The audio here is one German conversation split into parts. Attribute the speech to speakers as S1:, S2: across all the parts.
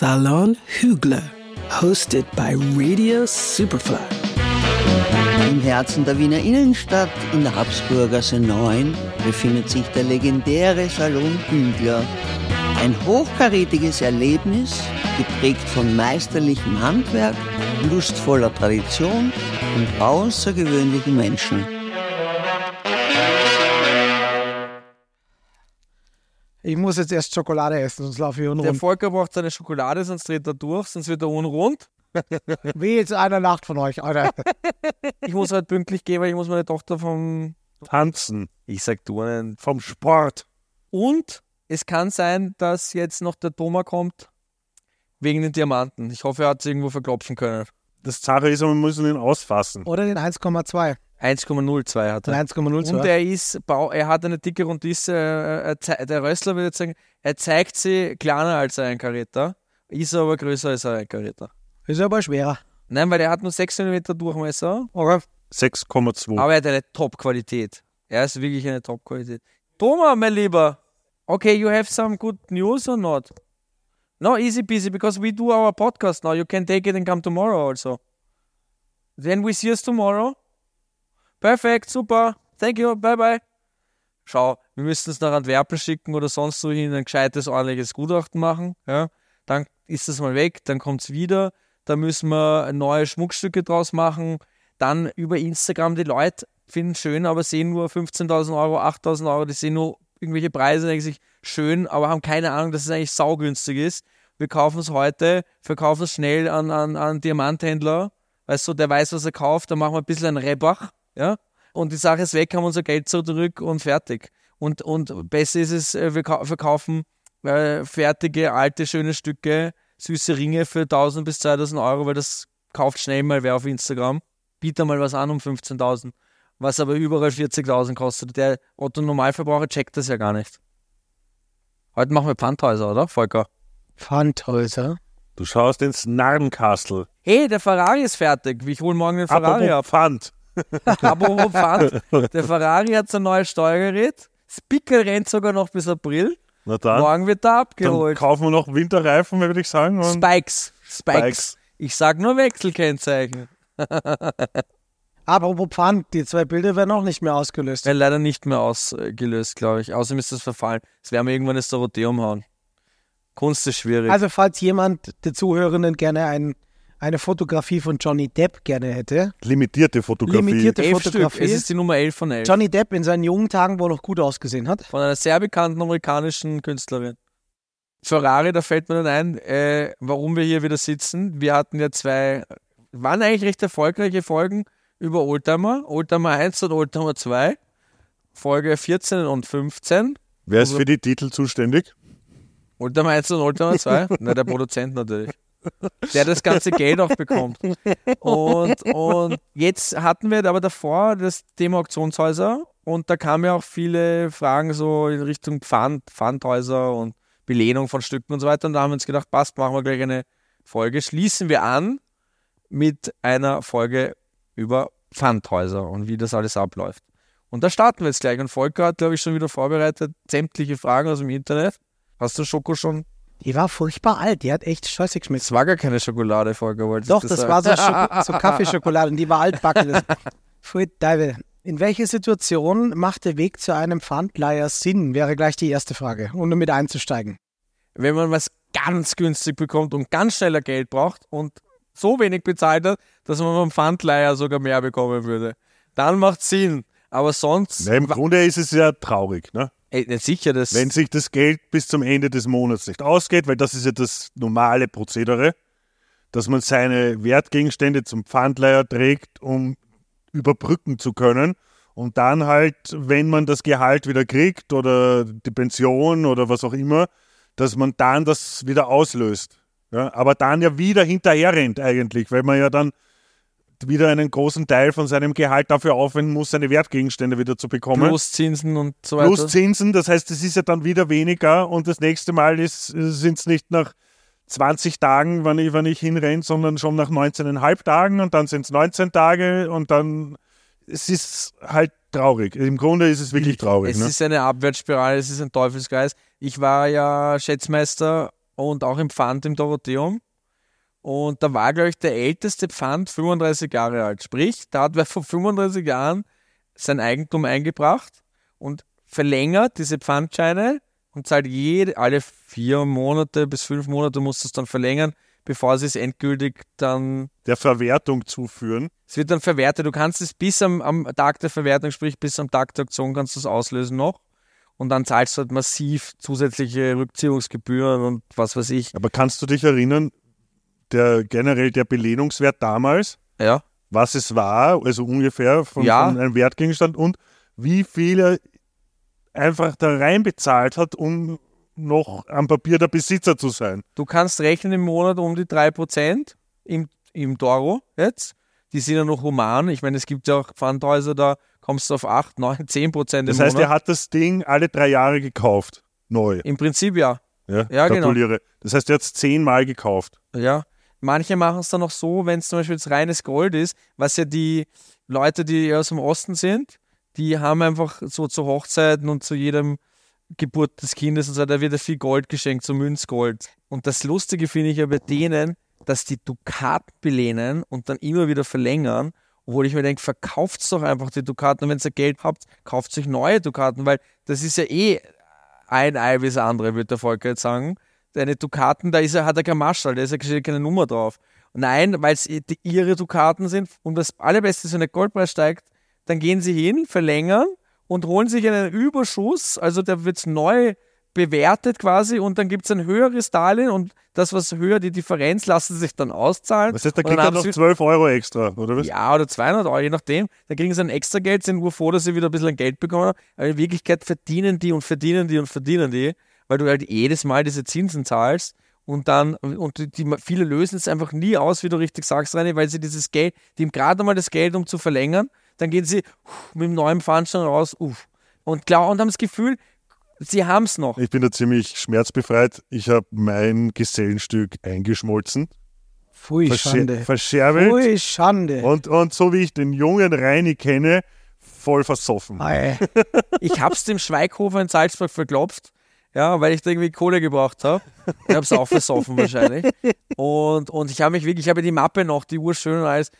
S1: Salon Hügler, hosted by Radio Superfly.
S2: Im Herzen der Wiener Innenstadt in der Habsburgasse 9 befindet sich der legendäre Salon Hügler. Ein hochkarätiges Erlebnis, geprägt von meisterlichem Handwerk, lustvoller Tradition und außergewöhnlichen Menschen.
S3: Ich muss jetzt erst Schokolade essen, sonst laufe ich
S4: Der
S3: unrund.
S4: Volker braucht seine Schokolade, sonst dreht er durch, sonst wird er unrund.
S3: Wie jetzt einer Nacht von euch, Alter.
S4: Ich muss halt pünktlich gehen, weil ich muss meine Tochter vom...
S5: Tanzen,
S4: Ich sag Turnen.
S5: vom Sport.
S4: Und es kann sein, dass jetzt noch der Thomas kommt wegen den Diamanten. Ich hoffe, er hat es irgendwo verklopfen können.
S5: Das Sache ist, wir müssen ihn ausfassen.
S3: Oder den 1,2.
S4: 1,02 hat er.
S3: 1,02.
S4: Und er ist, er hat eine dicke Rundisse, äh, er der Rössler würde jetzt sagen, er zeigt sie kleiner als ein Karäter, ist aber größer als ein Karäter.
S3: Ist aber schwerer.
S4: Nein, weil er hat nur 6 cm Durchmesser,
S3: Okay.
S5: 6,2.
S4: aber er hat eine Top-Qualität. Er ist wirklich eine Top-Qualität. Thomas, mein Lieber, okay, you have some good news or not? No, easy peasy, because we do our podcast now. You can take it and come tomorrow also. Then we see us tomorrow. Perfekt, super. Thank you, bye bye. Schau, wir müssen es nach Antwerpen schicken oder sonst wohin ein gescheites, ordentliches Gutachten machen. Ja? Dann ist es mal weg, dann kommt es wieder. Da müssen wir neue Schmuckstücke draus machen. Dann über Instagram, die Leute finden es schön, aber sehen nur 15.000 Euro, 8.000 Euro, die sehen nur irgendwelche Preise, denken sich schön, aber haben keine Ahnung, dass es eigentlich saugünstig ist. Wir kaufen es heute, verkaufen es schnell an, an, an Diamanthändler, weißt du, der weiß, was er kauft, dann machen wir ein bisschen einen Rebach, ja, und die Sache ist weg, haben unser Geld zurück und fertig. Und, und besser ist es, äh, wir kau- verkaufen äh, fertige, alte, schöne Stücke, süße Ringe für 1000 bis 2000 Euro, weil das kauft schnell mal wer auf Instagram. Biete mal was an um 15.000, was aber überall 40.000 kostet. Der Otto Normalverbraucher checkt das ja gar nicht. Heute machen wir Pfandhäuser, oder, Volker?
S3: Pfandhäuser.
S5: Du schaust ins Narrenkastel.
S4: Hey, der Ferrari ist fertig. Ich hole morgen den Ferrari ab.
S5: Pfand.
S4: Apropos Pfand. Der Ferrari hat sein neues Steuergerät. Das Pickel rennt sogar noch bis April.
S5: Na dann,
S4: Morgen wird er
S5: dann
S4: abgeholt.
S5: kaufen wir noch Winterreifen, würde ich sagen. Und
S4: Spikes. Spikes.
S5: Spikes.
S4: Ich sag nur Wechselkennzeichen.
S3: Apropos Pfand, die zwei Bilder werden auch nicht mehr ausgelöst.
S4: Wäre leider nicht mehr ausgelöst, glaube ich. Außerdem ist das verfallen. Es werden wir irgendwann das Dorothee umhauen. Kunst ist schwierig.
S3: Also falls jemand der Zuhörenden gerne ein, eine Fotografie von Johnny Depp gerne hätte.
S5: limitierte Fotografie.
S3: Limitierte
S4: elf Stück.
S3: Fotografie.
S4: Es ist die Nummer 11 von 11.
S3: Johnny Depp in seinen jungen Tagen, wo er noch gut ausgesehen hat.
S4: Von einer sehr bekannten amerikanischen Künstlerin. Ferrari, da fällt mir dann ein, äh, warum wir hier wieder sitzen. Wir hatten ja zwei, waren eigentlich recht erfolgreiche Folgen über Oldtimer. Oldtimer 1 und Oldtimer 2. Folge 14 und 15.
S5: Wer ist für die Titel zuständig?
S4: Oldtimer 1 und Oldtimer 2? Na, der Produzent natürlich. Der das ganze Geld auch bekommt. Und, und jetzt hatten wir aber davor das Thema Auktionshäuser und da kamen ja auch viele Fragen so in Richtung Pfand, Pfandhäuser und Belehnung von Stücken und so weiter. Und da haben wir uns gedacht, passt, machen wir gleich eine Folge. Schließen wir an mit einer Folge über Pfandhäuser und wie das alles abläuft. Und da starten wir jetzt gleich. Und Volker hat, glaube ich, schon wieder vorbereitet, sämtliche Fragen aus dem Internet. Hast du Schoko schon?
S3: Die war furchtbar alt, die hat echt scheiße geschmeckt.
S4: Es war gar keine Schokolade, Volker, wollte
S3: Doch, das
S4: sagen.
S3: war so, Schoko so Kaffeeschokolade und die war altbacken. Das- Pfui. In welcher Situation macht der Weg zu einem Pfandleiher Sinn, wäre gleich die erste Frage, um damit einzusteigen.
S4: Wenn man was ganz günstig bekommt und ganz schneller Geld braucht und so wenig bezahlt hat, dass man beim Pfandleiher sogar mehr bekommen würde, dann macht Sinn. Aber sonst,
S5: Na, Im Grunde ist es ja traurig, ne?
S4: ey, nicht sicher, das
S5: wenn sich das Geld bis zum Ende des Monats nicht ausgeht, weil das ist ja das normale Prozedere, dass man seine Wertgegenstände zum Pfandleiher trägt, um überbrücken zu können. Und dann halt, wenn man das Gehalt wieder kriegt oder die Pension oder was auch immer, dass man dann das wieder auslöst. Ja, aber dann ja wieder hinterher rennt eigentlich, weil man ja dann wieder einen großen Teil von seinem Gehalt dafür aufwenden muss, seine Wertgegenstände wieder zu bekommen.
S4: plus Zinsen und so weiter.
S5: Plus Zinsen, das heißt, es ist ja dann wieder weniger und das nächste Mal sind es nicht nach 20 Tagen, wann ich, wann ich hinrenne, sondern schon nach 19,5 Tagen und dann sind es 19 Tage und dann, es ist halt traurig. Im Grunde ist es wirklich traurig.
S4: Es
S5: Ne?
S4: ist eine Abwärtsspirale, es ist ein Teufelskreis. Ich war ja Schätzmeister und auch im Pfand im Dorotheum. Und da war, glaube ich, der älteste Pfand 35 Jahre alt. Sprich, da hat wer vor 35 Jahren sein Eigentum eingebracht und verlängert diese Pfandscheine und zahlt jede, alle vier Monate bis fünf Monate muss es dann verlängern, bevor sie es endgültig dann,
S5: Der Verwertung zuführen.
S4: es wird dann verwertet. Du kannst es bis am, am Tag der Verwertung, sprich bis am Tag der Auktion kannst du es auslösen noch. Und dann zahlst du halt massiv zusätzliche Rückziehungsgebühren und was weiß ich.
S5: Aber kannst du dich erinnern, der generell der Belehnungswert damals,
S4: Ja.
S5: was es war, also ungefähr von,
S4: Ja.
S5: von einem Wertgegenstand und wie viel er einfach da reinbezahlt hat, um noch am Papier der Besitzer zu sein.
S4: Du kannst rechnen im Monat um die 3% im, im Toro jetzt. Die sind ja noch human. Ich meine, es gibt ja auch Pfandhäuser, da kommst du auf 8, 9, 10 Prozent im
S5: Das heißt,
S4: Monat.
S5: er hat das Ding alle drei Jahre gekauft. Neu.
S4: Im Prinzip ja.
S5: Ja,
S4: Ja, genau.
S5: gratuliere. Das heißt, er hat es zehnmal gekauft.
S4: Ja. Manche machen es dann noch so, wenn es zum Beispiel jetzt reines Gold ist, was ja die Leute, die aus dem Osten sind, die haben einfach so zu Hochzeiten und zu jedem Geburt des Kindes und so, da wird ja viel Gold geschenkt, so Münzgold. Und das Lustige finde ich ja bei denen, dass die Dukaten belehnen und dann immer wieder verlängern, obwohl ich mir denke, verkauft doch einfach die Dukaten und wenn ihr Geld habt, kauft euch neue Dukaten, weil das ist ja eh ein Ei wie das andere, würde der Volker jetzt sagen. Deine Dukaten, da ist er, hat er kein Marschall, da ist ja keine Nummer drauf. Nein, weil es ihre Dukaten sind und das Allerbeste ist, wenn der Goldpreis steigt, dann gehen sie hin, verlängern und holen sich einen Überschuss, also der wird neu bewertet quasi und dann gibt es ein höheres Darlehen und das, was höher, die Differenz, lassen sich dann auszahlen.
S5: Das heißt, da kriegt er
S4: haben
S5: noch
S4: sie-
S5: 12 Euro extra, oder was?
S4: ja, oder 200 Euro, je nachdem. Dann kriegen sie ein extra Geld, sind nur froh, dass sie wieder ein bisschen Geld bekommen. Aber in Wirklichkeit verdienen die und verdienen die und verdienen die, weil du halt jedes Mal diese Zinsen zahlst. Und dann, und die, die, viele lösen es einfach nie aus, wie du richtig sagst, René, weil sie dieses Geld, die haben gerade mal das Geld, um zu verlängern, dann gehen sie uff, mit dem neuen Pfandschein raus, uff. Und klar, und haben das Gefühl, sie haben es noch.
S5: Ich bin da ziemlich schmerzbefreit. Ich habe mein Gesellenstück eingeschmolzen,
S3: Pfui,
S5: verscher
S3: Schande.
S5: verscherbelt
S3: Pfui, Schande.
S5: und, und so wie ich den jungen Reini kenne, voll versoffen.
S3: Ei.
S4: Ich hab's dem Schweighofer in Salzburg verklopft, ja, weil ich da irgendwie Kohle gebraucht habe. Ich hab's auch versoffen wahrscheinlich. Und, und ich habe mich wirklich, ich habe die Mappe noch, die Uhr schön und alles.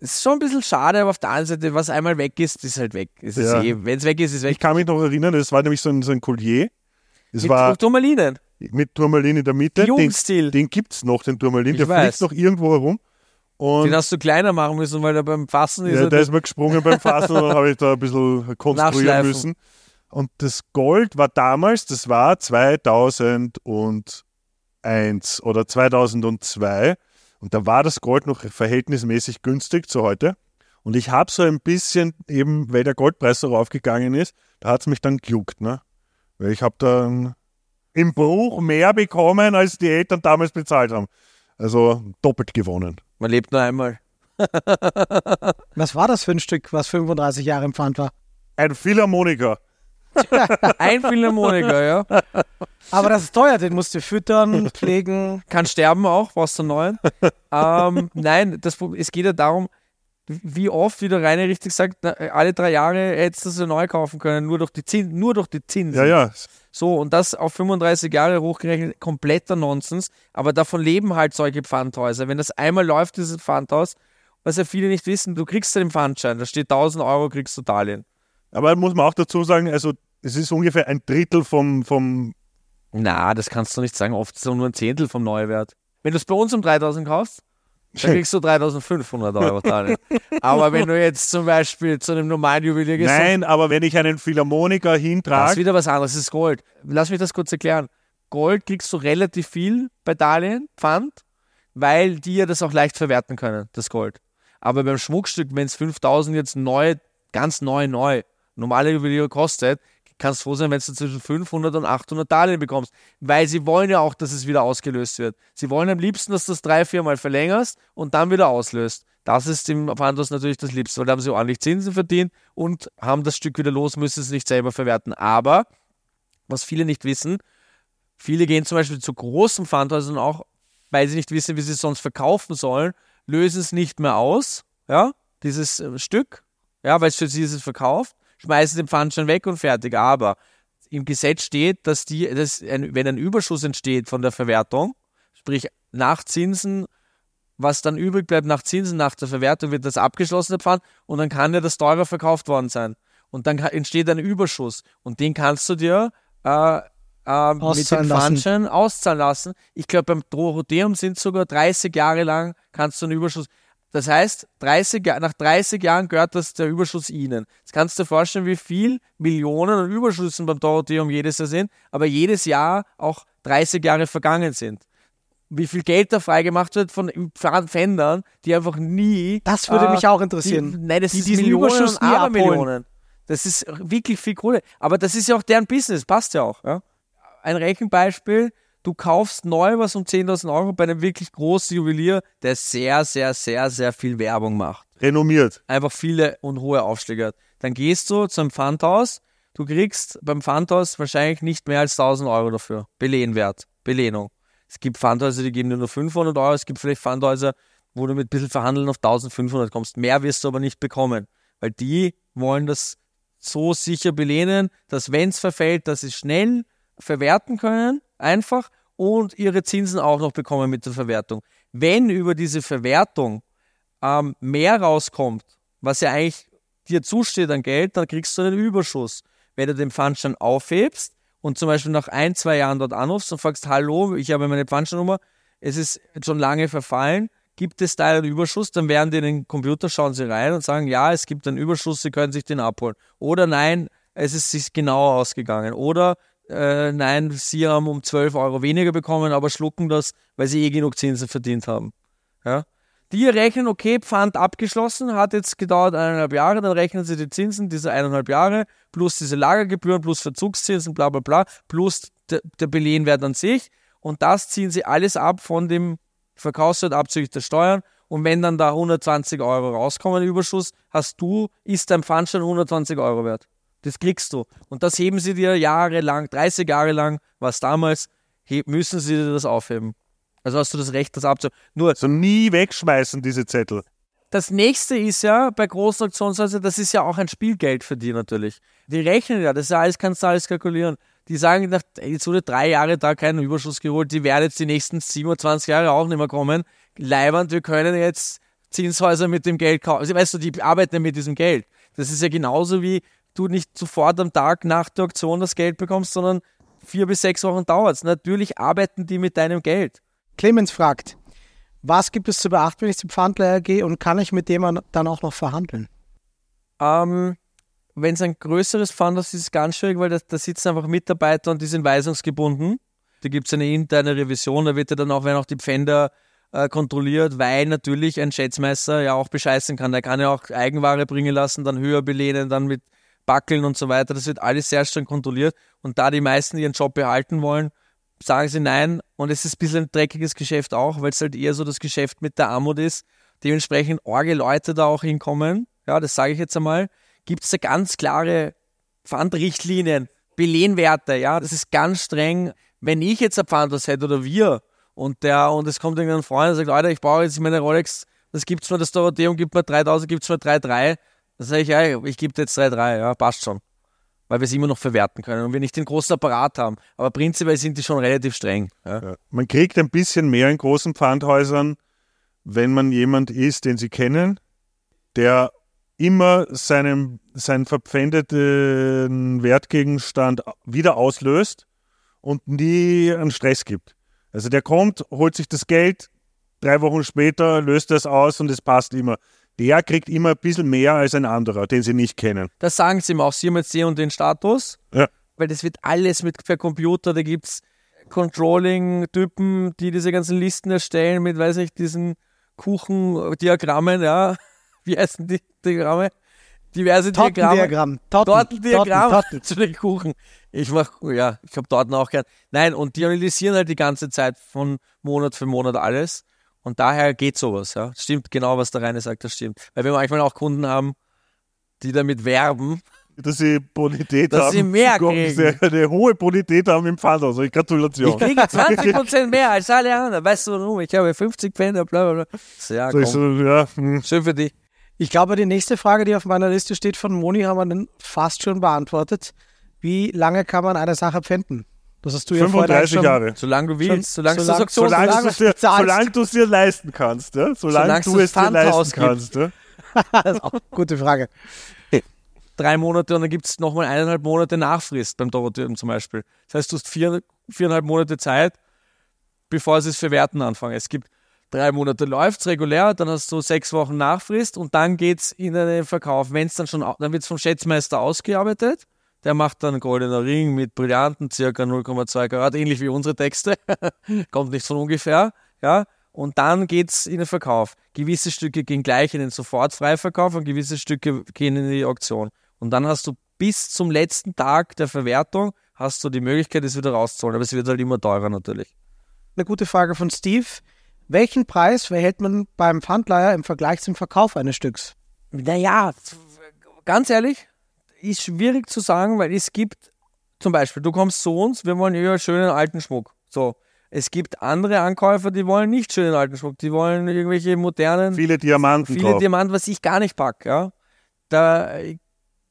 S4: Es ist schon ein bisschen schade, aber auf der anderen Seite, was einmal weg ist, ist halt weg. Es
S5: Ja.
S4: eh, wenn es weg ist, ist es weg.
S5: Ich kann mich noch erinnern, es war nämlich so ein, so ein Collier. Es
S4: Mit
S5: war
S4: Turmalinen.
S5: mit Turmalin in der Mitte. Den,
S4: Jugendstil.
S5: den gibt es noch, den Turmalin.
S4: Ich
S5: Der
S4: weiß.
S5: fliegt noch irgendwo herum. Und
S4: Den hast du kleiner machen müssen, weil er beim Fassen ist.
S5: ja,
S4: er
S5: der ist mir gesprungen beim Fassen und dann habe ich da ein bisschen konstruieren müssen. Und das Gold war damals, das war 2001 oder 2002. Und da war das Gold noch verhältnismäßig günstig zu heute. Und ich habe so ein bisschen eben, weil der Goldpreis so raufgegangen ist, da hat es mich dann gejuckt. Ne? Weil ich habe dann im Bruch mehr bekommen, als die Eltern damals bezahlt haben. Also doppelt gewonnen.
S4: Man lebt nur einmal.
S3: Was war das für ein Stück, was 35 Jahre im Pfand war?
S5: Ein Philharmoniker.
S4: Ein Philharmoniker, ja.
S3: Aber das ist teuer, den musst du füttern, pflegen.
S4: kann sterben auch, brauchst du einen neuen. ähm, nein, das, es geht ja darum, wie oft, wie der Rainer richtig sagt, alle drei Jahre hättest du sie neu kaufen können, nur durch die Zinsen. Nur durch die Zinsen.
S5: Ja, ja.
S4: So, und das auf 35 Jahre hochgerechnet, kompletter Nonsens. Aber davon leben halt solche Pfandhäuser. Wenn das einmal läuft, dieses Pfandhaus, was ja viele nicht wissen, du kriegst ja den Pfandschein, da steht 1000 Euro, kriegst du Darlehen.
S5: Aber muss man auch dazu sagen, also es ist ungefähr ein Drittel vom, vom
S4: Na, das kannst du nicht sagen. Oft ist es nur ein Zehntel vom Neuwert. Wenn du es bei uns um 3000 kaufst, dann kriegst du 3500 Euro Darlehen. Aber wenn du jetzt zum Beispiel zu einem normalen Juwelier gehst,
S5: Nein, aber wenn ich einen Philharmoniker
S4: das ist
S5: hintrage,
S4: wieder was anderes, das ist Gold. Lass mich das kurz erklären. Gold kriegst du relativ viel bei Darlehen, Pfand, weil die ja das auch leicht verwerten können, das Gold. Aber beim Schmuckstück, wenn es 5000 jetzt neu, ganz neu, neu, normale Juwelier kostet, kannst froh sein, wenn du zwischen 500 und 800 Darlehen bekommst. Weil sie wollen ja auch, dass es wieder ausgelöst wird. Sie wollen am liebsten, dass du das drei, vier Mal verlängerst und dann wieder auslöst. Das ist dem Pfandhaus natürlich das Liebste, weil da haben sie ordentlich Zinsen verdient und haben das Stück wieder los, müssen es nicht selber verwerten. Aber, was viele nicht wissen, viele gehen zum Beispiel zu großen Pfandhäusern auch, weil sie nicht wissen, wie sie es sonst verkaufen sollen, lösen es nicht mehr aus, ja, dieses äh, Stück, ja, weil es für sie ist es verkauft, schmeißen den Pfandschein weg und fertig. Aber im Gesetz steht, dass die, dass ein, wenn ein Überschuss entsteht von der Verwertung, sprich nach Zinsen, was dann übrig bleibt nach Zinsen, nach der Verwertung, wird das abgeschlossen, der Pfand, und dann kann ja das teurer verkauft worden sein. Und dann entsteht ein Überschuss. Und den kannst du dir äh, äh, mit dem. Pfandschein auszahlen lassen. Ich glaube, beim Dorotheum sind sogar 30 Jahre lang kannst du einen Überschuss. Das heißt, 30, Ja- nach 30 Jahren gehört das der Überschuss Ihnen. Jetzt kannst du dir vorstellen, wie viel Millionen an Überschüssen beim Dorotheum jedes Jahr sind, aber jedes Jahr auch 30 Jahre vergangen sind. Wie viel Geld da freigemacht wird von Pfändern, die einfach nie.
S3: Das würde
S4: äh,
S3: mich auch
S4: die,
S3: interessieren.
S4: nein, das
S3: die
S4: ist Millionen
S3: Überschuss
S4: und. Abermillionen. Das ist wirklich viel Kohle. Aber das ist ja auch deren Business, passt ja auch. Ja? Ein Rechenbeispiel, du kaufst neu was um 10.000 Euro bei einem wirklich großen Juwelier, der sehr, sehr, sehr, sehr viel Werbung macht.
S5: Renommiert.
S4: Einfach viele und hohe Aufschläge hat. Dann gehst du zum Pfandhaus, du kriegst beim Pfandhaus wahrscheinlich nicht mehr als 1000 Euro dafür. Belehnwert, Belehnung. Es gibt Pfandhäuser, die geben dir nur 500 Euro, es gibt vielleicht Pfandhäuser, wo du mit ein bisschen Verhandeln auf 1500 kommst. Mehr wirst du aber nicht bekommen, weil die wollen das so sicher belehnen, dass wenn es verfällt, dass sie schnell verwerten können, einfach, und ihre Zinsen auch noch bekommen mit der Verwertung. Wenn über diese Verwertung ähm, mehr rauskommt, was ja eigentlich dir zusteht an Geld, dann kriegst du einen Überschuss. Wenn du den Pfandschein aufhebst und zum Beispiel nach ein, zwei Jahren dort anrufst und fragst, hallo, ich habe meine Pfandscheinnummer, es ist schon lange verfallen, gibt es da einen Überschuss, dann werden die in den Computer, schauen sie rein und sagen, ja, es gibt einen Überschuss, sie können sich den abholen. Oder nein, es ist sich genauer ausgegangen. Oder äh, nein, sie haben um 12 Euro weniger bekommen, aber schlucken das, weil sie eh genug Zinsen verdient haben. Ja? Die rechnen, okay, Pfand abgeschlossen, hat jetzt gedauert eineinhalb Jahre, dann rechnen sie die Zinsen dieser eineinhalb Jahre, plus diese Lagergebühren, plus Verzugszinsen, bla bla bla, plus der, der Belehnwert an sich. Und das ziehen sie alles ab von dem Verkaufswert abzüglich der Steuern. Und wenn dann da 120 Euro rauskommen, Überschuss, hast du, ist dein Pfandschein 120 Euro wert. Das kriegst du. Und das heben sie dir jahrelang, 30 Jahre lang, was damals, müssen sie dir das aufheben. Also hast du das Recht, das abzu. Nur
S5: Also nie wegschmeißen, diese Zettel.
S4: das nächste ist ja bei großen Auktionshäusern, das ist ja auch ein Spielgeld für die natürlich. Die rechnen ja, das ist ja alles, kannst du alles kalkulieren. Die sagen, nach, jetzt wurde drei Jahre da kein Überschuss geholt, die werden jetzt die nächsten 27 Jahre auch nicht mehr kommen. Leiband, wir können jetzt Zinshäuser mit dem Geld kaufen. Also, weißt du, die arbeiten ja mit diesem Geld. Das ist ja genauso wie du nicht sofort am Tag nach der Auktion das Geld bekommst, sondern vier bis sechs Wochen dauert es. Natürlich arbeiten die mit deinem Geld.
S3: Clemens fragt, was gibt es zu beachten, wenn ich zum Pfandleiher gehe und kann ich mit dem dann auch noch verhandeln?
S4: Ähm, wenn es ein größeres Fundhaus ist, ist es ganz schwierig, weil da, da sitzen einfach Mitarbeiter und die sind weisungsgebunden. Da gibt es eine interne Revision, da wird ja dann auch, wenn auch die Pfänder äh, kontrolliert, weil natürlich ein Schätzmeister ja auch bescheißen kann. Der kann ja auch Eigenware bringen lassen, dann höher belehnen, dann mit Backeln und so weiter. Das wird alles sehr streng kontrolliert. Und da die meisten ihren Job behalten wollen, sagen sie nein. Und es ist ein bisschen ein dreckiges Geschäft auch, weil es halt eher so das Geschäft mit der Armut ist. Dementsprechend orge Leute da auch hinkommen. Ja, das sage ich jetzt einmal. Gibt es da ganz klare Pfandrichtlinien, Belehnwerte, ja, das ist ganz streng. Wenn ich jetzt ein Pfandhaus hätte oder wir und der und es kommt irgendein Freund und sagt, Alter, ich brauche jetzt meine Rolex, das gibt's nur, das Dorotheum gibt mir 3000, gibt's nur 3,3. Dann sage ich, ja, ich gebe jetzt 3,3, ja, passt schon. Weil wir es immer noch verwerten können und wir nicht den großen Apparat haben. Aber prinzipiell sind die schon relativ streng. Ja.
S5: Ja. Man kriegt ein bisschen mehr in großen Pfandhäusern, wenn man jemand ist, den sie kennen, der immer seinen, seinen verpfändeten Wertgegenstand wieder auslöst und nie einen Stress gibt. Also der kommt, holt sich das Geld, drei Wochen später löst es aus und es passt immer. Der kriegt immer ein bisschen mehr als ein anderer, den sie nicht kennen.
S4: Das sagen sie ihm auch. Sie haben jetzt den und den Status.
S5: Ja.
S4: Weil das wird alles mit per Computer. Da gibt es Controlling-Typen, die diese ganzen Listen erstellen mit, weiß ich, diesen Kuchendiagrammen, ja. Wie heißen die Diagramme? Diverse Diagramme.
S3: Tortendiagramm. Torten,
S4: Tortendiagramm
S3: Torten, Torten.
S4: zu den Kuchen. Ich mach, ja, ich habe Torten auch gern. Nein, und die analysieren halt die ganze Zeit von Monat für Monat alles. Und daher geht sowas, ja. Stimmt genau, was der Reine sagt, das stimmt. Weil wir manchmal auch Kunden haben, die damit werben,
S5: Dass sie Bonität
S4: Dass
S5: haben.
S4: sie mehr
S5: Gott,
S4: kriegen.
S5: sehr- Eine hohe Bonität haben im Pfandhaus. Also Gratulation.
S4: Ich kriege 20% mehr als alle anderen. Weißt du warum? Ich habe 50 Pfänder, bla bla bla. Ja,
S5: So, ich so, ja, hm.
S4: Schön für dich.
S3: Ich glaube, die nächste Frage, die auf meiner Liste steht von Moni, haben wir dann fast schon beantwortet. Wie lange kann man eine Sache pfänden? Das hast du ja vorhin
S5: 35
S3: schon,
S5: Jahre.
S4: Solange du willst, solange,
S3: solange-
S4: du so
S5: Solange,
S3: solange
S5: du es dir,
S3: es
S5: solange du es dir leisten kannst, ja? solange, du
S4: es
S5: es dir leisten kannst. Ja?
S3: das ist auch eine gute Frage.
S4: drei Monate und dann gibt es nochmal eineinhalb Monate Nachfrist beim Dorotheum zum Beispiel. Das heißt, du hast vier, viereinhalb Monate Zeit, bevor sie es verwerten anfangen. Es gibt drei Monate läuft regulär, dann hast du sechs Wochen Nachfrist und dann geht es in den Verkauf. Wenn es dann schon, dann wird es vom Schätzmeister ausgearbeitet. Der macht dann einen goldenen Ring mit Brillanten, circa 0,2 Karat, ähnlich wie unsere Texte. Kommt nicht von ungefähr, ja. Und dann geht es in den Verkauf. Gewisse Stücke gehen gleich in den Sofortfreiverkauf und gewisse Stücke gehen in die Auktion. Und dann hast du bis zum letzten Tag der Verwertung hast du die Möglichkeit, es wieder rauszuholen. Aber es wird halt immer teurer natürlich.
S3: Eine gute Frage von Steve. Welchen Preis verhält man beim Pfandleiher im Vergleich zum Verkauf eines Stücks?
S4: Naja, ganz ehrlich, ist schwierig zu sagen, weil es gibt zum Beispiel, du kommst zu uns, wir wollen eher schönen alten Schmuck. So. Es gibt andere Ankäufer, die wollen nicht schönen alten Schmuck, die wollen irgendwelche modernen,
S5: Viele Diamanten
S4: viele
S5: drauf.
S4: Diamanten, was ich gar nicht pack. Ja. Da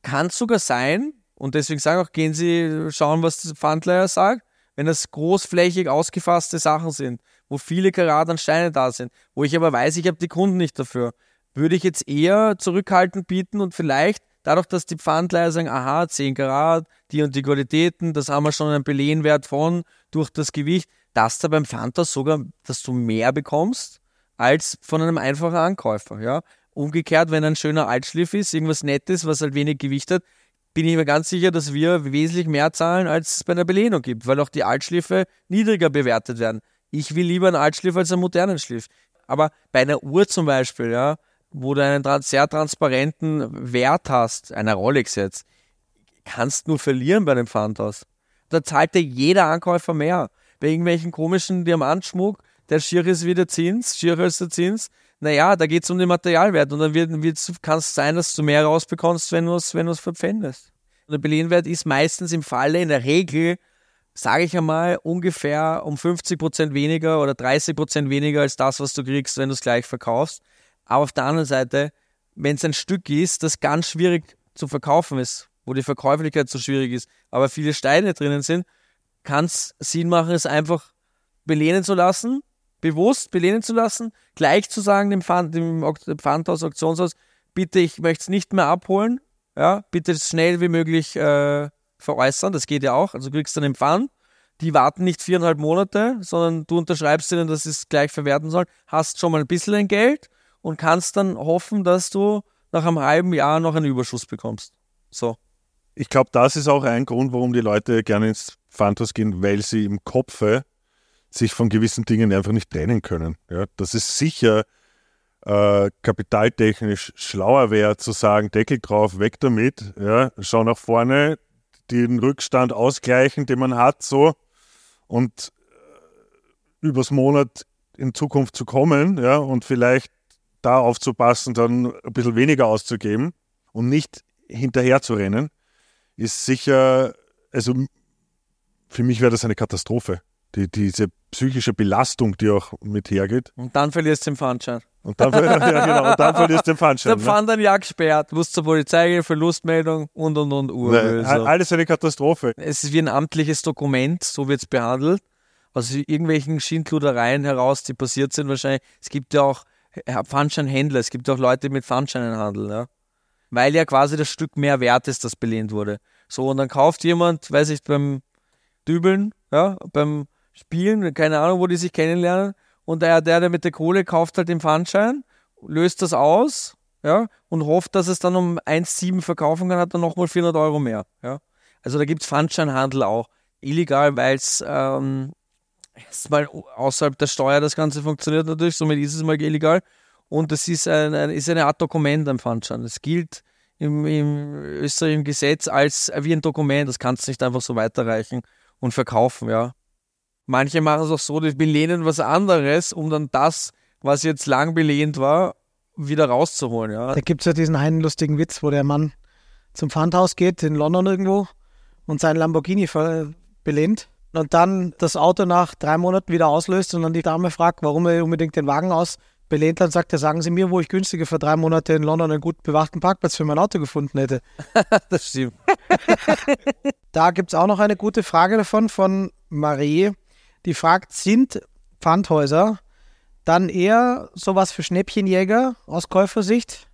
S4: kann es sogar sein, und deswegen sage ich auch, gehen Sie schauen, was der Pfandleiher sagt, wenn das großflächig ausgefasste Sachen sind, wo viele Karat an Steine da sind, wo ich aber weiß, ich habe die Kunden nicht dafür, würde ich jetzt eher zurückhaltend bieten und vielleicht dadurch, dass die Pfandleiher sagen, aha, 10 Karat, die und die Qualitäten, das haben wir schon einen Belehnwert von durch das Gewicht, dass da beim Pfandhaus sogar, dass du mehr bekommst als von einem einfachen Ankäufer. Ja? Umgekehrt, wenn ein schöner Altschliff ist, irgendwas Nettes, was halt wenig Gewicht hat, bin ich mir ganz sicher, dass wir wesentlich mehr zahlen, als es bei einer Belehnung gibt, weil auch die Altschliffe niedriger bewertet werden. Ich will lieber einen Altschliff als einen modernen Schliff. Aber bei einer Uhr zum Beispiel, ja, wo du einen sehr transparenten Wert hast, einer Rolex jetzt, kannst nur verlieren bei einem Pfandhaus. Da zahlt dir jeder Ankäufer mehr. Bei irgendwelchen komischen Diamantschmuck, der schier ist wie der Zins, schierer als der Zins. Naja, da geht es um den Materialwert und dann kann es sein, dass du mehr rausbekommst, wenn du es wenn verpfändest. Und der Belehnwert ist meistens im Falle, in der Regel, sage ich einmal, ungefähr um 50% weniger oder 30% weniger als das, was du kriegst, wenn du es gleich verkaufst. Aber auf der anderen Seite, wenn es ein Stück ist, das ganz schwierig zu verkaufen ist, wo die Verkäuflichkeit so schwierig ist, aber viele Steine drinnen sind, kann es Sinn machen, es einfach belehnen zu lassen, bewusst belehnen zu lassen, gleich zu sagen dem, Pfand, dem Pfandhaus, Auktionshaus, bitte, ich möchte es nicht mehr abholen, ja, bitte schnell wie möglich äh, veräußern, das geht ja auch, also du kriegst dann den Pfand, die warten nicht viereinhalb Monate, sondern du unterschreibst ihnen, dass sie es gleich verwerten sollen, hast schon mal ein bisschen ein Geld und kannst dann hoffen, dass du nach einem halben Jahr noch einen Überschuss bekommst. So.
S5: Ich glaube, das ist auch ein Grund, warum die Leute gerne ins Pfandhaus gehen, weil sie im Kopfe sich von gewissen Dingen einfach nicht trennen können. Ja, dass es sicher äh, kapitaltechnisch schlauer wäre, zu sagen, Deckel drauf, weg damit, ja, schau nach vorne, den Rückstand ausgleichen, den man hat, so und äh, übers Monat in Zukunft zu kommen, ja, und vielleicht da aufzupassen, dann ein bisschen weniger auszugeben und nicht hinterher zu rennen, ist sicher, also für mich wäre das eine Katastrophe. Die, diese psychische Belastung, die auch mit hergeht.
S4: Und dann verlierst du den Pfandschein.
S5: Und dann, ja, genau, und dann verlierst du den
S4: Der
S5: Pfandschein. Ne?
S4: Pfand ein Jahr gesperrt, musst zur Polizei gehen, Verlustmeldung und und und
S5: Ne,
S4: Urböse.
S5: alles eine Katastrophe.
S4: Es ist wie ein amtliches Dokument, so wird es behandelt. Aus irgendwelchen Schindludereien heraus, die passiert sind wahrscheinlich. Es gibt ja auch Pfandscheinhändler, es gibt auch Leute mit Pfandscheinen handeln, ja. Weil ja quasi das Stück mehr wert ist, das belehnt wurde. So, und dann kauft jemand, weiß ich, beim Dübeln, ja, beim Spielen, keine Ahnung, wo die sich kennenlernen, und der, der, der mit der Kohle kauft halt den Pfandschein, löst das aus, ja, und hofft, dass es dann um 1,7 verkaufen kann, hat dann nochmal 400 Euro mehr, ja. Also da gibt es Pfandscheinhandel auch. Illegal, weil es ähm, erstmal außerhalb der Steuer das Ganze funktioniert natürlich, somit ist es mal illegal. Und das ist, ein, ein, ist eine Art Dokument, ein Pfandschein. Das gilt im, im österreichischen Gesetz als wie ein Dokument. Das kannst du nicht einfach so weiterreichen und verkaufen, ja. Manche machen es auch so, die belehnen was anderes, um dann das, was jetzt lang belehnt war, wieder rauszuholen, ja.
S3: Da gibt es ja diesen einen lustigen Witz, wo der Mann zum Pfandhaus geht, in London irgendwo, und seinen Lamborghini belehnt und dann das Auto nach drei Monaten wieder auslöst und dann die Dame fragt, warum er unbedingt den Wagen aus belehnt hat, sagt er, sagen Sie mir, wo ich günstiger für drei Monate in London einen gut bewachten Parkplatz für mein Auto gefunden hätte.
S4: Das stimmt.
S3: Da gibt es auch noch eine gute Frage davon von Marie. Die fragt, sind Pfandhäuser dann eher sowas für Schnäppchenjäger aus Käufersicht?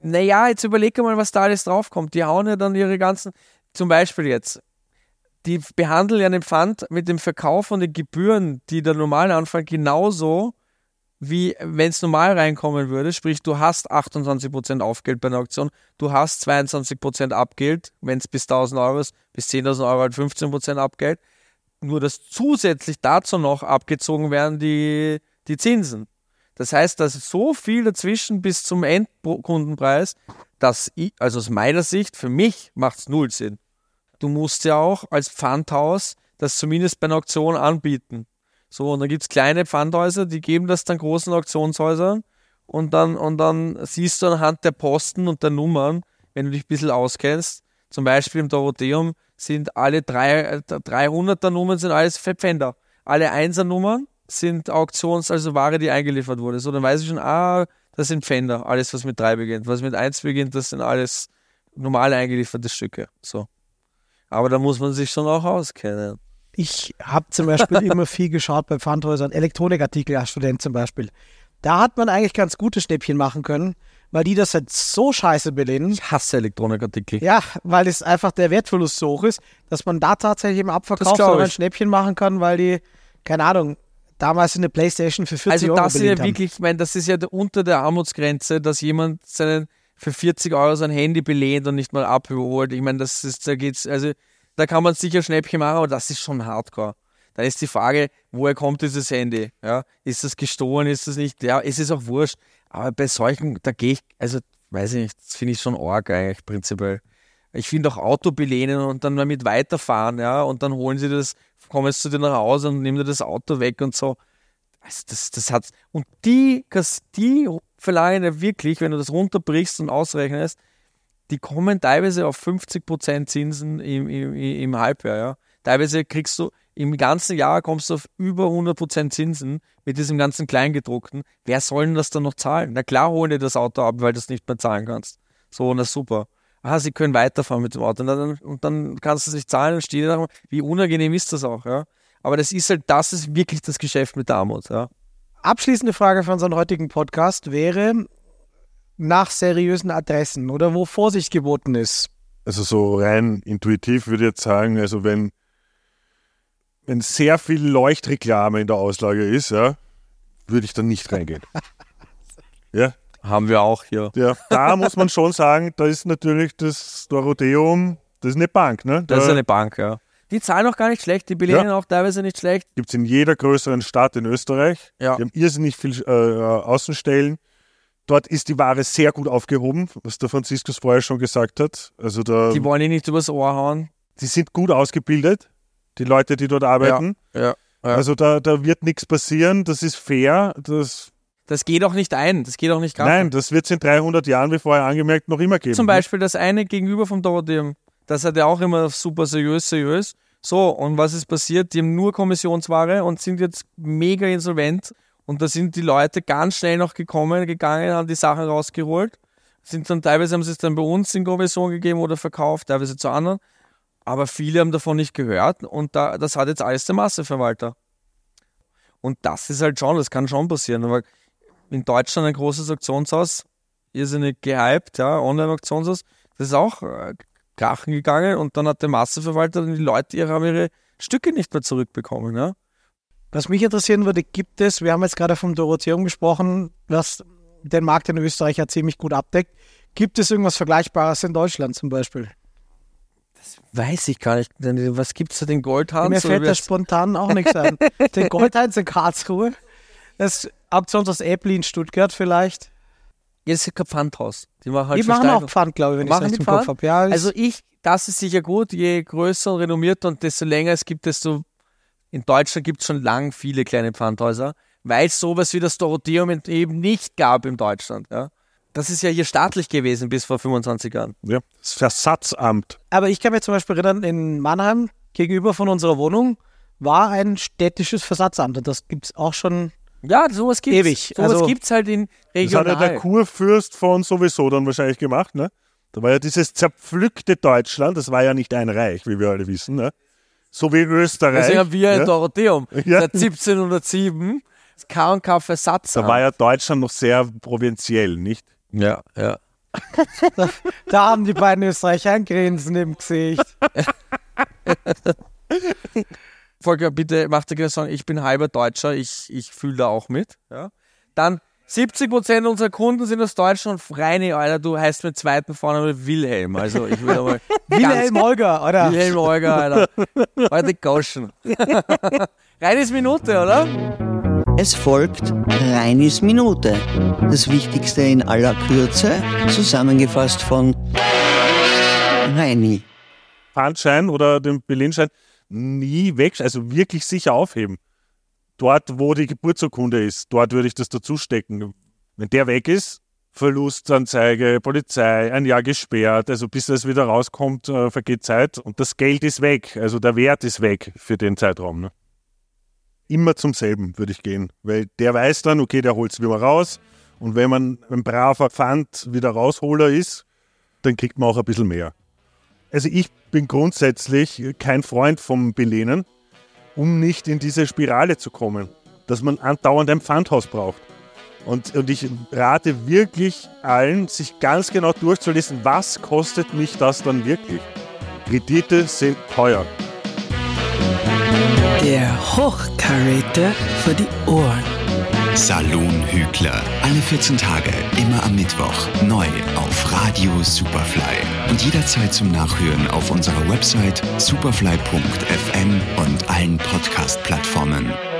S4: Naja, jetzt überleg mal, was da alles draufkommt. Die hauen ja dann ihre ganzen, zum Beispiel jetzt, die behandeln ja den Pfand mit dem Verkauf und den Gebühren, die der normalen anfallen, genauso wie wenn es normal reinkommen würde. Sprich, du hast 28% Aufgeld bei einer Auktion, du hast 22% Abgeld, wenn es bis 1000 Euro ist, bis 10.000 Euro halt 15% Abgeld. Nur dass zusätzlich dazu noch abgezogen werden die, die Zinsen. Das heißt, dass so viel dazwischen bis zum Endkundenpreis, dass ich, also aus meiner Sicht, für mich macht es null Sinn. Du musst ja auch als Pfandhaus das zumindest bei einer Auktion anbieten. So, und dann gibt es kleine Pfandhäuser, die geben das dann großen Auktionshäusern und dann, und dann siehst du anhand der Posten und der Nummern, wenn du dich ein bisschen auskennst, zum Beispiel im Dorotheum sind alle drei, 300er Nummern sind alles Verpfänder. Alle 1er Nummern sind Auktions, also Ware, die eingeliefert wurde. So, dann weiß ich schon, ah, das sind Pfänder, alles, was mit 3 beginnt. Was mit 1 beginnt, das sind alles normal eingelieferte Stücke. So. Aber da muss man sich schon auch auskennen.
S3: Ich habe zum Beispiel immer viel geschaut bei Pfandhäusern, Elektronikartikel als Student zum Beispiel. Da hat man eigentlich ganz gute Schnäppchen machen können, weil die das halt so scheiße belehnen.
S4: Ich hasse Elektronikartikel.
S3: Ja, weil es einfach der Wertverlust so hoch ist, dass man da tatsächlich im Abverkauf so ein. Schnäppchen machen kann, weil die, keine Ahnung, damals eine Playstation für 40
S4: Also
S3: Euro
S4: das ist ja wirklich, ich meine, das ist ja unter der Armutsgrenze, dass jemand seinen für 40 Euro sein Handy belehnt und nicht mal abholt. Ich meine, das ist, da geht's, also da kann man sicher Schnäppchen machen, aber das ist schon Hardcore. Da ist die Frage, woher kommt dieses Handy? Ja, ist das gestohlen, ist das nicht? Ja, es ist auch wurscht. Aber bei solchen, da gehe ich, also weiß ich nicht, das finde ich schon arg eigentlich prinzipiell. Ich finde auch Auto belehnen und dann damit weiterfahren, ja, und dann holen sie das, kommen jetzt zu dir nach Hause und nehmen dir das Auto weg und so. Also das, das hat und die, die verleihen ja wirklich, wenn du das runterbrichst und ausrechnest, die kommen teilweise auf 50% Zinsen im, im, im Halbjahr. Ja. Teilweise kriegst du im ganzen Jahr kommst du auf über 100% Zinsen mit diesem ganzen Kleingedruckten. Wer soll denn das dann noch zahlen? Na klar holen die das Auto ab, weil du es nicht mehr zahlen kannst. So, na super. Ah, sie können weiterfahren mit dem Auto. Und dann, und dann kannst du es nicht zahlen und steht da, wie unangenehm ist das auch, ja. Aber das ist halt, das ist wirklich das Geschäft mit der Armut, ja.
S3: Abschließende Frage für unseren heutigen Podcast wäre nach seriösen Adressen oder wo Vorsicht geboten ist.
S5: Also so rein intuitiv würde ich jetzt sagen, also wenn, wenn sehr viel Leuchtreklame in der Auslage ist, ja, würde ich dann nicht reingehen. ja,
S4: Haben wir auch hier.
S5: ja, da muss man schon sagen, da ist natürlich das Dorotheum, das ist eine Bank, ne?
S4: Das ist
S5: Da
S4: eine Bank, ja. Die zahlen auch gar nicht schlecht, die belehnen auch teilweise nicht schlecht.
S5: gibt es in jeder größeren Stadt in Österreich.
S4: Ja.
S5: Die haben irrsinnig viel äh, Außenstellen. Dort ist die Ware sehr gut aufgehoben, was der Franziskus vorher schon gesagt hat. Also da,
S4: Die
S5: die,
S4: wollen ihn nicht übers Ohr hauen.
S5: sind gut ausgebildet, die Leute, die dort arbeiten.
S4: Ja. ja.
S5: Also da, da wird nichts passieren, das ist fair. Das,
S4: Das geht auch nicht ein, das geht auch nicht
S5: nein, das wird es in 300 Jahren, wie vorher angemerkt, noch immer geben.
S4: Zum Beispiel das eine gegenüber vom Dorotheum. Das hat ja auch immer super seriös, seriös. So, und was ist passiert? Die haben nur Kommissionsware und sind jetzt mega insolvent. Und da sind die Leute ganz schnell noch gekommen, gegangen, haben die Sachen rausgeholt. Sind dann teilweise haben sie es dann bei uns in Kommission gegeben oder verkauft, teilweise zu anderen. Aber viele haben davon nicht gehört und da, das hat jetzt alles der Masseverwalter. Und das ist halt schon, das kann schon passieren. Aber in Deutschland ein großes Auktionshaus, irrsinnig gehypt, ja, Online-Auktionshaus, das ist auch äh, krachen gegangen und dann hat der Masseverwalter dann die Leute ihre, haben ihre Stücke nicht mehr zurückbekommen. Ja?
S3: Was mich interessieren würde, gibt es, wir haben jetzt gerade vom Dorotheum gesprochen, was den Markt in Österreich ja ziemlich gut abdeckt. Gibt es irgendwas Vergleichbares in Deutschland zum Beispiel?
S4: Weiß ich gar nicht. Was gibt es da, den Goldhans?
S3: Mir fällt da spontan auch nichts ein. Den Goldheinz in Karlsruhe, das Auktionshaus Äppli in Stuttgart vielleicht.
S4: Ja, das ist kein Pfandhaus. Die machen halt
S3: Die machen auch. Pfand, glaube ich, wenn ich es
S4: die
S3: im Kopf habe. Ja, Also
S4: ich, das ist sicher gut, je größer und renommierter und desto länger es gibt, desto in Deutschland gibt es schon lang viele kleine Pfandhäuser, weil es sowas wie das Dorotheum eben nicht gab in Deutschland. Ja? Das ist ja hier staatlich gewesen bis vor 25 Jahren.
S5: Ja, das Versatzamt.
S3: aber ich kann mich zum Beispiel erinnern, in Mannheim gegenüber von unserer Wohnung war ein städtisches Versatzamt und das gibt es auch schon.
S4: Ja, sowas gibt's.
S3: Ewig.
S4: Sowas
S3: Also-
S4: gibt's halt in
S5: Das hat ja der
S4: regional.
S5: Kurfürst von sowieso dann wahrscheinlich gemacht, ne? Da war ja dieses zerpflückte Deutschland, das war ja nicht ein Reich, wie wir alle wissen, ne? so wie Österreich.
S4: Deswegen haben wir ein
S5: ja?
S4: Dorotheum
S5: Ja.
S4: seit 1707. Das K&K Versatz.
S5: Da war ja Deutschland noch sehr provinziell, nicht?
S4: ja, ja.
S3: Da haben die beiden Österreicher ein Grinsen im Gesicht.
S4: Volker, bitte mach dir keine Sorgen, ich bin halber Deutscher, ich, ich fühle da auch mit. Ja. Dann 70% unserer Kunden sind aus Deutschland. Reine, Alter, du heißt mit zweiten Vornamen Wilhelm. Also ich will aber
S3: Wilhelm Holger, oder?
S4: Wilhelm Olga, Alter. Heute Gauschen. Reines Minute, oder?
S2: Es folgt Reinis Minute. Das Wichtigste in aller Kürze, zusammengefasst von Reini.
S5: Pfandschein oder den Berlinschein nie weg, also wirklich sicher aufheben. Dort, wo die Geburtsurkunde ist, dort würde ich das dazu stecken. Wenn der weg ist, Verlustanzeige, Polizei, ein Jahr gesperrt, also bis das wieder rauskommt, äh, vergeht Zeit und das Geld ist weg, also der Wert ist weg für den Zeitraum. Ne? Immer zum selben würde ich gehen, weil der weiß dann, okay, der holt es wieder raus und wenn man ein braver Pfand wieder Rausholer ist, dann kriegt man auch ein bisschen mehr. Also ich bin grundsätzlich kein Freund vom Belehnen, um nicht in diese Spirale zu kommen, dass man andauernd ein Pfandhaus braucht. Und, und ich rate wirklich allen, sich ganz genau durchzulesen, was kostet mich das dann wirklich. Kredite sind teuer.
S1: Der Hochkaräter für die Ohren.
S6: Saloon Hügler. Alle 14 Tage, immer am Mittwoch. Neu auf Radio Superfly. Und jederzeit zum Nachhören auf unserer Website superfly.fm und allen Podcast-Plattformen.